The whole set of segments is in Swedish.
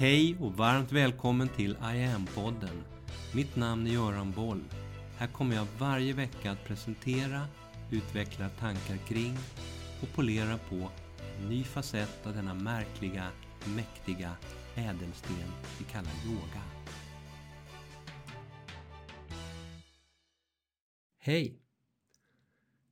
Hej och varmt välkommen till I am-podden. Mitt namn är Göran Boll. Här kommer jag varje vecka att presentera, utveckla tankar kring och polera på en ny facett av denna märkliga, mäktiga ädelsten vi kallar yoga. Hej!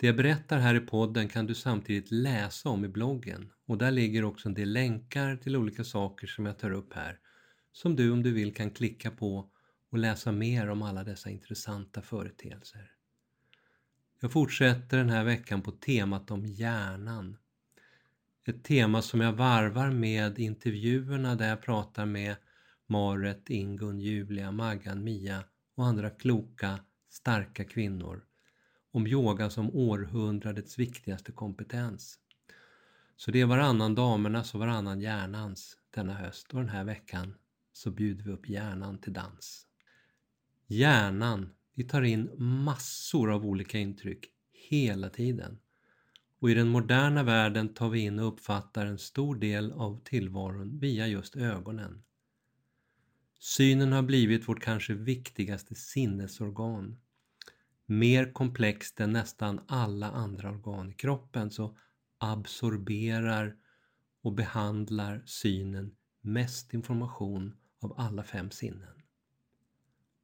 Det jag berättar här i podden kan du samtidigt läsa om i bloggen och där ligger också en del länkar till olika saker som jag tar upp här som du om du vill kan klicka på och läsa mer om alla dessa intressanta företeelser. Jag fortsätter den här veckan på temat om hjärnan. Ett tema som jag varvar med intervjuerna där jag pratar med Maret, Ingun, Julia, Maggan, Mia och andra kloka, starka kvinnor om yoga som århundradets viktigaste kompetens. Så det är varannan damernas och varannan hjärnans denna höst och den här veckan så bjuder vi upp hjärnan till dans. Hjärnan, vi tar in massor av olika intryck hela tiden. Och i den moderna världen tar vi in och uppfattar en stor del av tillvaron via just ögonen. Synen har blivit vårt kanske viktigaste sinnesorgan mer komplext än nästan alla andra organ i kroppen så absorberar och behandlar synen mest information av alla fem sinnen.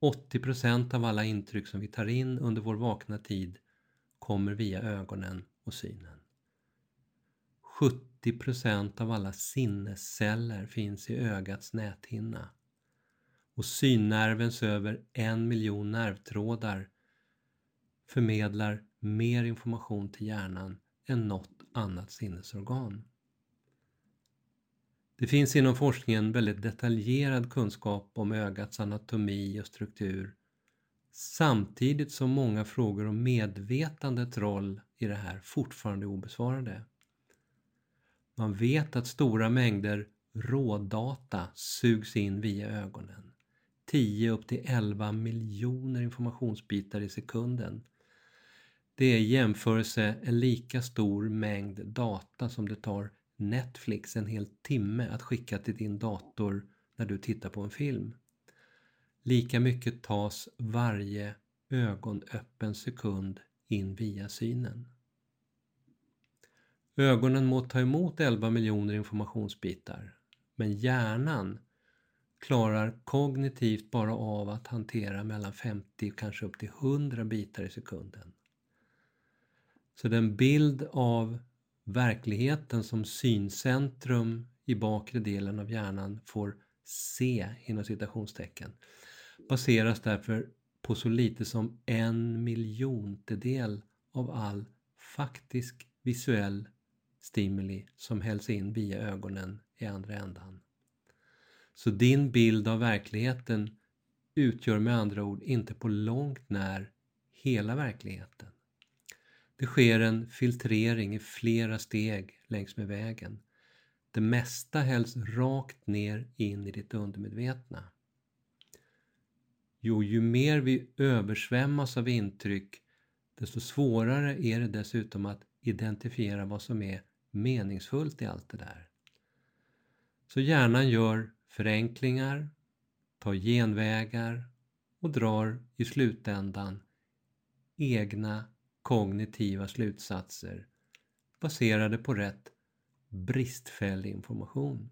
80% av alla intryck som vi tar in under vår vakna tid kommer via ögonen och synen. 70% av alla sinnesceller finns i ögats näthinna och synnervens över en miljon nervtrådar förmedlar mer information till hjärnan än något annat sinnesorgan. Det finns inom forskningen väldigt detaljerad kunskap om ögats anatomi och struktur samtidigt som många frågor om medvetandets roll i det här fortfarande är obesvarade. Man vet att stora mängder rådata sugs in via ögonen. 10 upp till 11 miljoner informationsbitar i sekunden det är i jämförelse en lika stor mängd data som det tar Netflix en hel timme att skicka till din dator när du tittar på en film. Lika mycket tas varje ögonöppen sekund in via synen. Ögonen må ta emot 11 miljoner informationsbitar, men hjärnan klarar kognitivt bara av att hantera mellan 50 och kanske upp till 100 bitar i sekunden. Så den bild av verkligheten som syncentrum i bakre delen av hjärnan får se inom citationstecken baseras därför på så lite som en miljontedel av all faktisk visuell stimuli som hälls in via ögonen i andra ändan. Så din bild av verkligheten utgör med andra ord inte på långt när hela verkligheten. Det sker en filtrering i flera steg längs med vägen. Det mesta hälls rakt ner in i ditt undermedvetna. Jo, ju mer vi översvämmas av intryck, desto svårare är det dessutom att identifiera vad som är meningsfullt i allt det där. Så hjärnan gör förenklingar, tar genvägar och drar i slutändan egna kognitiva slutsatser baserade på rätt bristfällig information.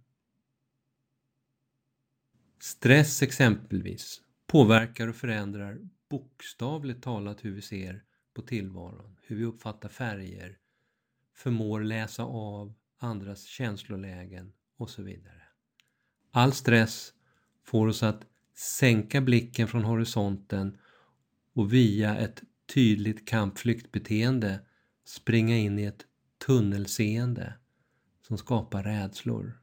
Stress exempelvis påverkar och förändrar bokstavligt talat hur vi ser på tillvaron, hur vi uppfattar färger, förmår läsa av andras känslolägen och så vidare. All stress får oss att sänka blicken från horisonten och via ett tydligt kampflyktbeteende springa in i ett tunnelseende som skapar rädslor.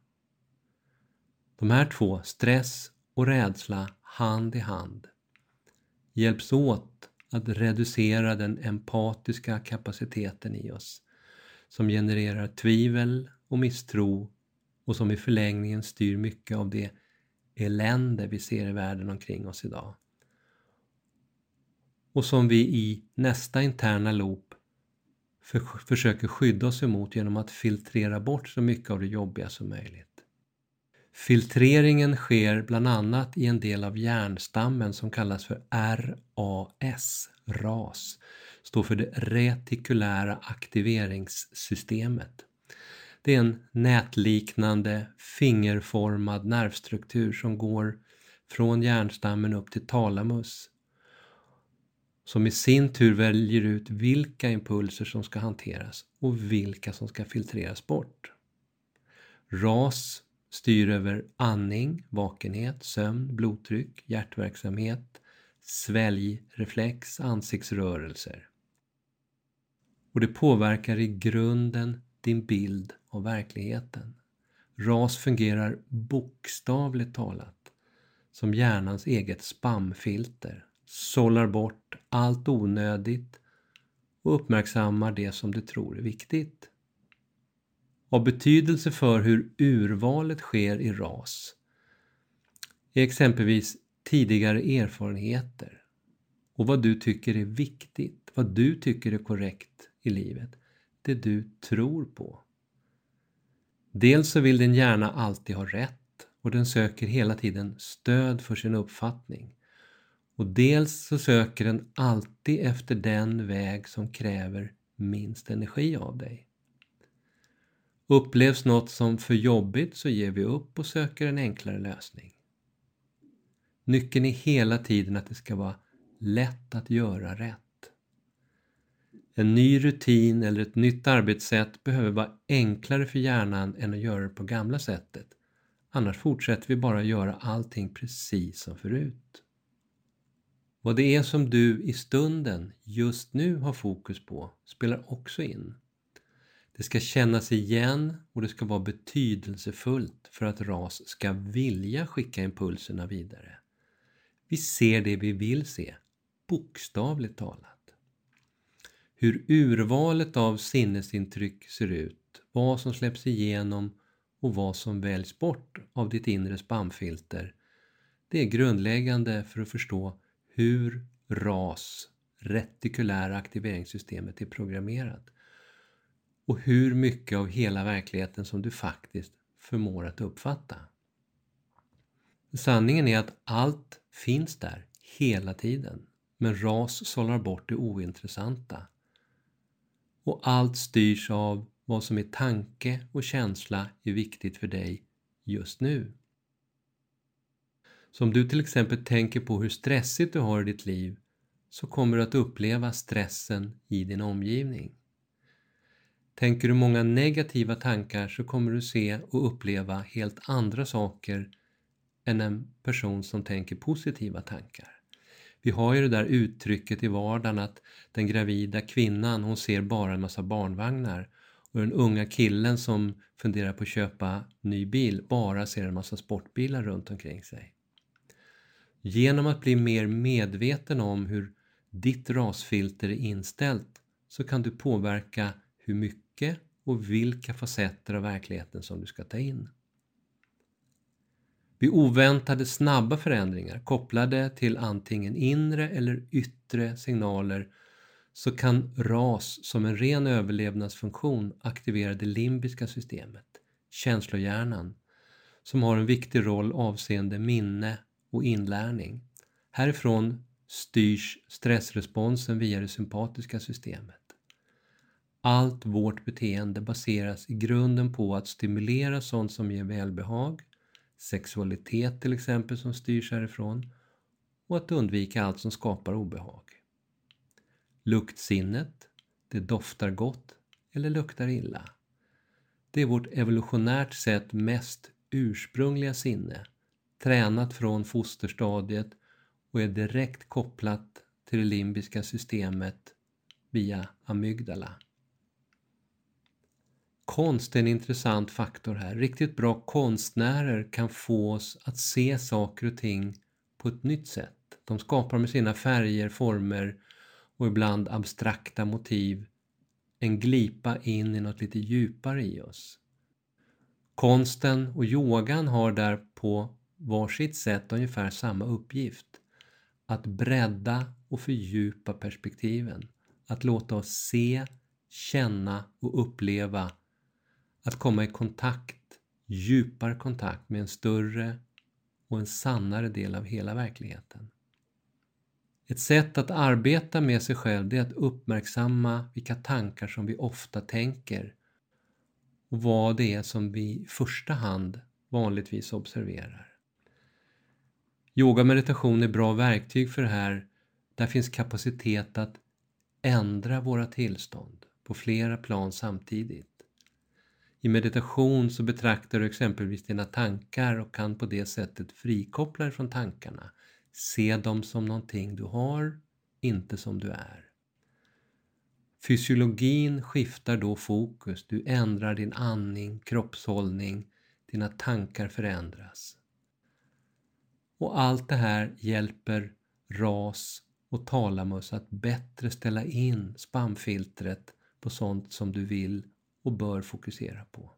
De här två, stress och rädsla, hand i hand, hjälps åt att reducera den empatiska kapaciteten i oss som genererar tvivel och misstro och som i förlängningen styr mycket av det elände vi ser i världen omkring oss idag och som vi i nästa interna loop för, försöker skydda oss emot genom att filtrera bort så mycket av det jobbiga som möjligt. Filtreringen sker bland annat i en del av hjärnstammen som kallas för RAS, RAS, står för det retikulära aktiveringssystemet. Det är en nätliknande fingerformad nervstruktur som går från hjärnstammen upp till talamus som i sin tur väljer ut vilka impulser som ska hanteras och vilka som ska filtreras bort. RAS styr över andning, vakenhet, sömn, blodtryck, hjärtverksamhet, sväljreflex, ansiktsrörelser. Och det påverkar i grunden din bild av verkligheten. RAS fungerar bokstavligt talat som hjärnans eget spamfilter, sållar bort allt onödigt och uppmärksammar det som du tror är viktigt. Av betydelse för hur urvalet sker i RAS är exempelvis tidigare erfarenheter och vad du tycker är viktigt, vad du tycker är korrekt i livet, det du tror på. Dels så vill din hjärna alltid ha rätt och den söker hela tiden stöd för sin uppfattning. Och dels så söker den alltid efter den väg som kräver minst energi av dig. Upplevs något som för jobbigt så ger vi upp och söker en enklare lösning. Nyckeln är hela tiden att det ska vara lätt att göra rätt. En ny rutin eller ett nytt arbetssätt behöver vara enklare för hjärnan än att göra det på gamla sättet. Annars fortsätter vi bara göra allting precis som förut. Vad det är som du i stunden, just nu, har fokus på spelar också in. Det ska kännas igen och det ska vara betydelsefullt för att RAS ska vilja skicka impulserna vidare. Vi ser det vi vill se, bokstavligt talat. Hur urvalet av sinnesintryck ser ut, vad som släpps igenom och vad som väljs bort av ditt inre spamfilter, det är grundläggande för att förstå hur RAS, retikulära aktiveringssystemet, är programmerat och hur mycket av hela verkligheten som du faktiskt förmår att uppfatta. Sanningen är att allt finns där hela tiden, men RAS sållar bort det ointressanta. Och allt styrs av vad som är tanke och känsla är viktigt för dig just nu. Så om du till exempel tänker på hur stressigt du har i ditt liv så kommer du att uppleva stressen i din omgivning. Tänker du många negativa tankar så kommer du se och uppleva helt andra saker än en person som tänker positiva tankar. Vi har ju det där uttrycket i vardagen att den gravida kvinnan hon ser bara en massa barnvagnar och den unga killen som funderar på att köpa ny bil bara ser en massa sportbilar runt omkring sig. Genom att bli mer medveten om hur ditt rasfilter är inställt så kan du påverka hur mycket och vilka facetter av verkligheten som du ska ta in. Vid oväntade snabba förändringar kopplade till antingen inre eller yttre signaler så kan RAS som en ren överlevnadsfunktion aktivera det limbiska systemet, känslohjärnan, som har en viktig roll avseende minne och inlärning. Härifrån styrs stressresponsen via det sympatiska systemet. Allt vårt beteende baseras i grunden på att stimulera sånt som ger välbehag, sexualitet till exempel som styrs härifrån, och att undvika allt som skapar obehag. Luktsinnet, det doftar gott eller luktar illa. Det är vårt evolutionärt sett mest ursprungliga sinne, tränat från fosterstadiet och är direkt kopplat till det limbiska systemet via amygdala. Konst är en intressant faktor här. Riktigt bra konstnärer kan få oss att se saker och ting på ett nytt sätt. De skapar med sina färger, former och ibland abstrakta motiv en glipa in i något lite djupare i oss. Konsten och yogan har där på varsitt sätt ungefär samma uppgift. Att bredda och fördjupa perspektiven. Att låta oss se, känna och uppleva. Att komma i kontakt djupare kontakt med en större och en sannare del av hela verkligheten. Ett sätt att arbeta med sig själv är att uppmärksamma vilka tankar som vi ofta tänker och vad det är som vi i första hand vanligtvis observerar. Yoga och meditation är bra verktyg för det här. Där finns kapacitet att ändra våra tillstånd på flera plan samtidigt. I meditation så betraktar du exempelvis dina tankar och kan på det sättet frikoppla dig från tankarna. Se dem som någonting du har, inte som du är. Fysiologin skiftar då fokus, du ändrar din andning, kroppshållning, dina tankar förändras. Och allt det här hjälper ras och talamus att bättre ställa in spamfiltret på sånt som du vill och bör fokusera på.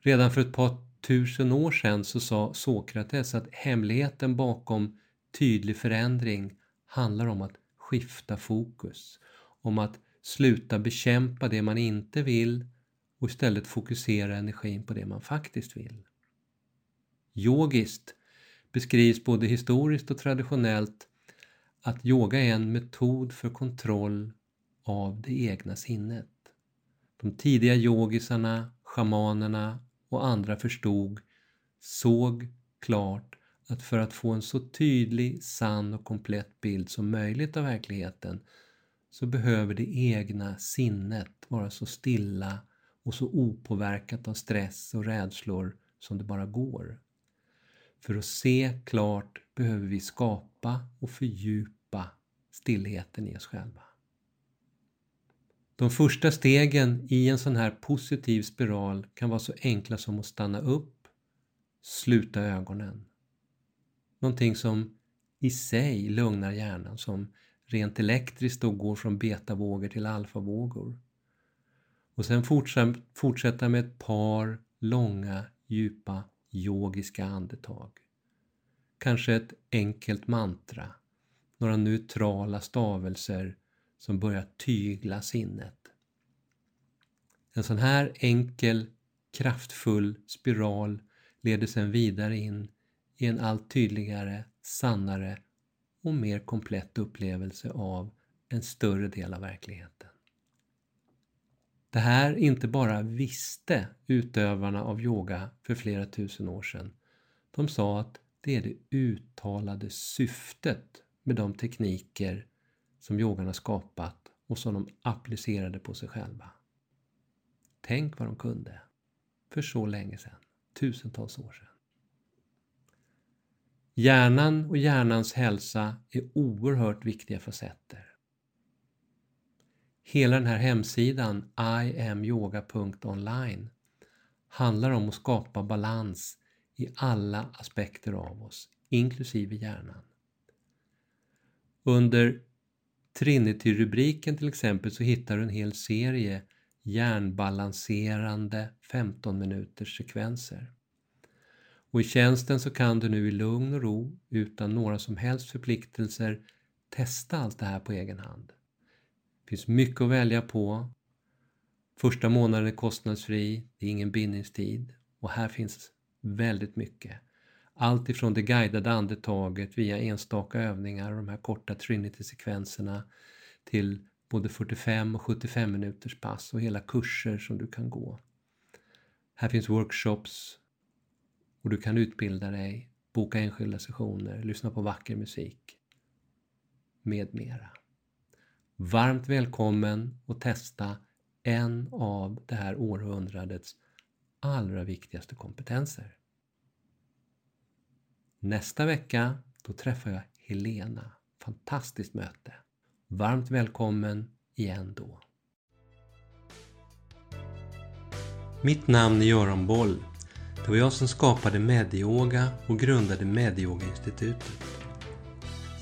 Redan för ett par tusen år sedan så sa Sokrates att hemligheten bakom tydlig förändring handlar om att skifta fokus, om att sluta bekämpa det man inte vill och istället fokusera energin på det man faktiskt vill. Yogiskt beskrivs både historiskt och traditionellt att yoga är en metod för kontroll av det egna sinnet. De tidiga yogisarna, shamanerna och andra förstod, såg klart att för att få en så tydlig, sann och komplett bild som möjligt av verkligheten så behöver det egna sinnet vara så stilla och så opåverkat av stress och rädslor som det bara går. För att se klart behöver vi skapa och fördjupa stillheten i oss själva. De första stegen i en sån här positiv spiral kan vara så enkla som att stanna upp, sluta ögonen. Någonting som i sig lugnar hjärnan, som rent elektriskt då går från betavågor till alfavågor. Och sen fortsätta med ett par långa, djupa yogiska andetag. Kanske ett enkelt mantra, några neutrala stavelser som börjar tygla sinnet. En sån här enkel, kraftfull spiral leder sedan vidare in i en allt tydligare, sannare och mer komplett upplevelse av en större del av verkligheten. Det här inte bara visste utövarna av yoga för flera tusen år sedan. De sa att det är det uttalade syftet med de tekniker som yogan har skapat och som de applicerade på sig själva. Tänk vad de kunde för så länge sedan, tusentals år sedan. Hjärnan och hjärnans hälsa är oerhört viktiga facetter. Hela den här hemsidan iamyoga.online handlar om att skapa balans i alla aspekter av oss, inklusive hjärnan. Under Trinity-rubriken till exempel så hittar du en hel serie hjärnbalanserande 15 minuters sekvenser. Och i tjänsten så kan du nu i lugn och ro, utan några som helst förpliktelser, testa allt det här på egen hand. Det finns mycket att välja på. Första månaden är kostnadsfri, det är ingen bindningstid och här finns väldigt mycket. Allt ifrån det guidade andetaget via enstaka övningar och de här korta Trinity-sekvenserna till både 45 och 75 minuters pass och hela kurser som du kan gå. Här finns workshops och du kan utbilda dig, boka enskilda sessioner, lyssna på vacker musik med mera. Varmt välkommen att testa en av det här århundradets allra viktigaste kompetenser. Nästa vecka då träffar jag Helena. Fantastiskt möte. Varmt välkommen igen då. Mitt namn är Göran Boll. Det var jag som skapade Medyoga och grundade Medyoga-institutet.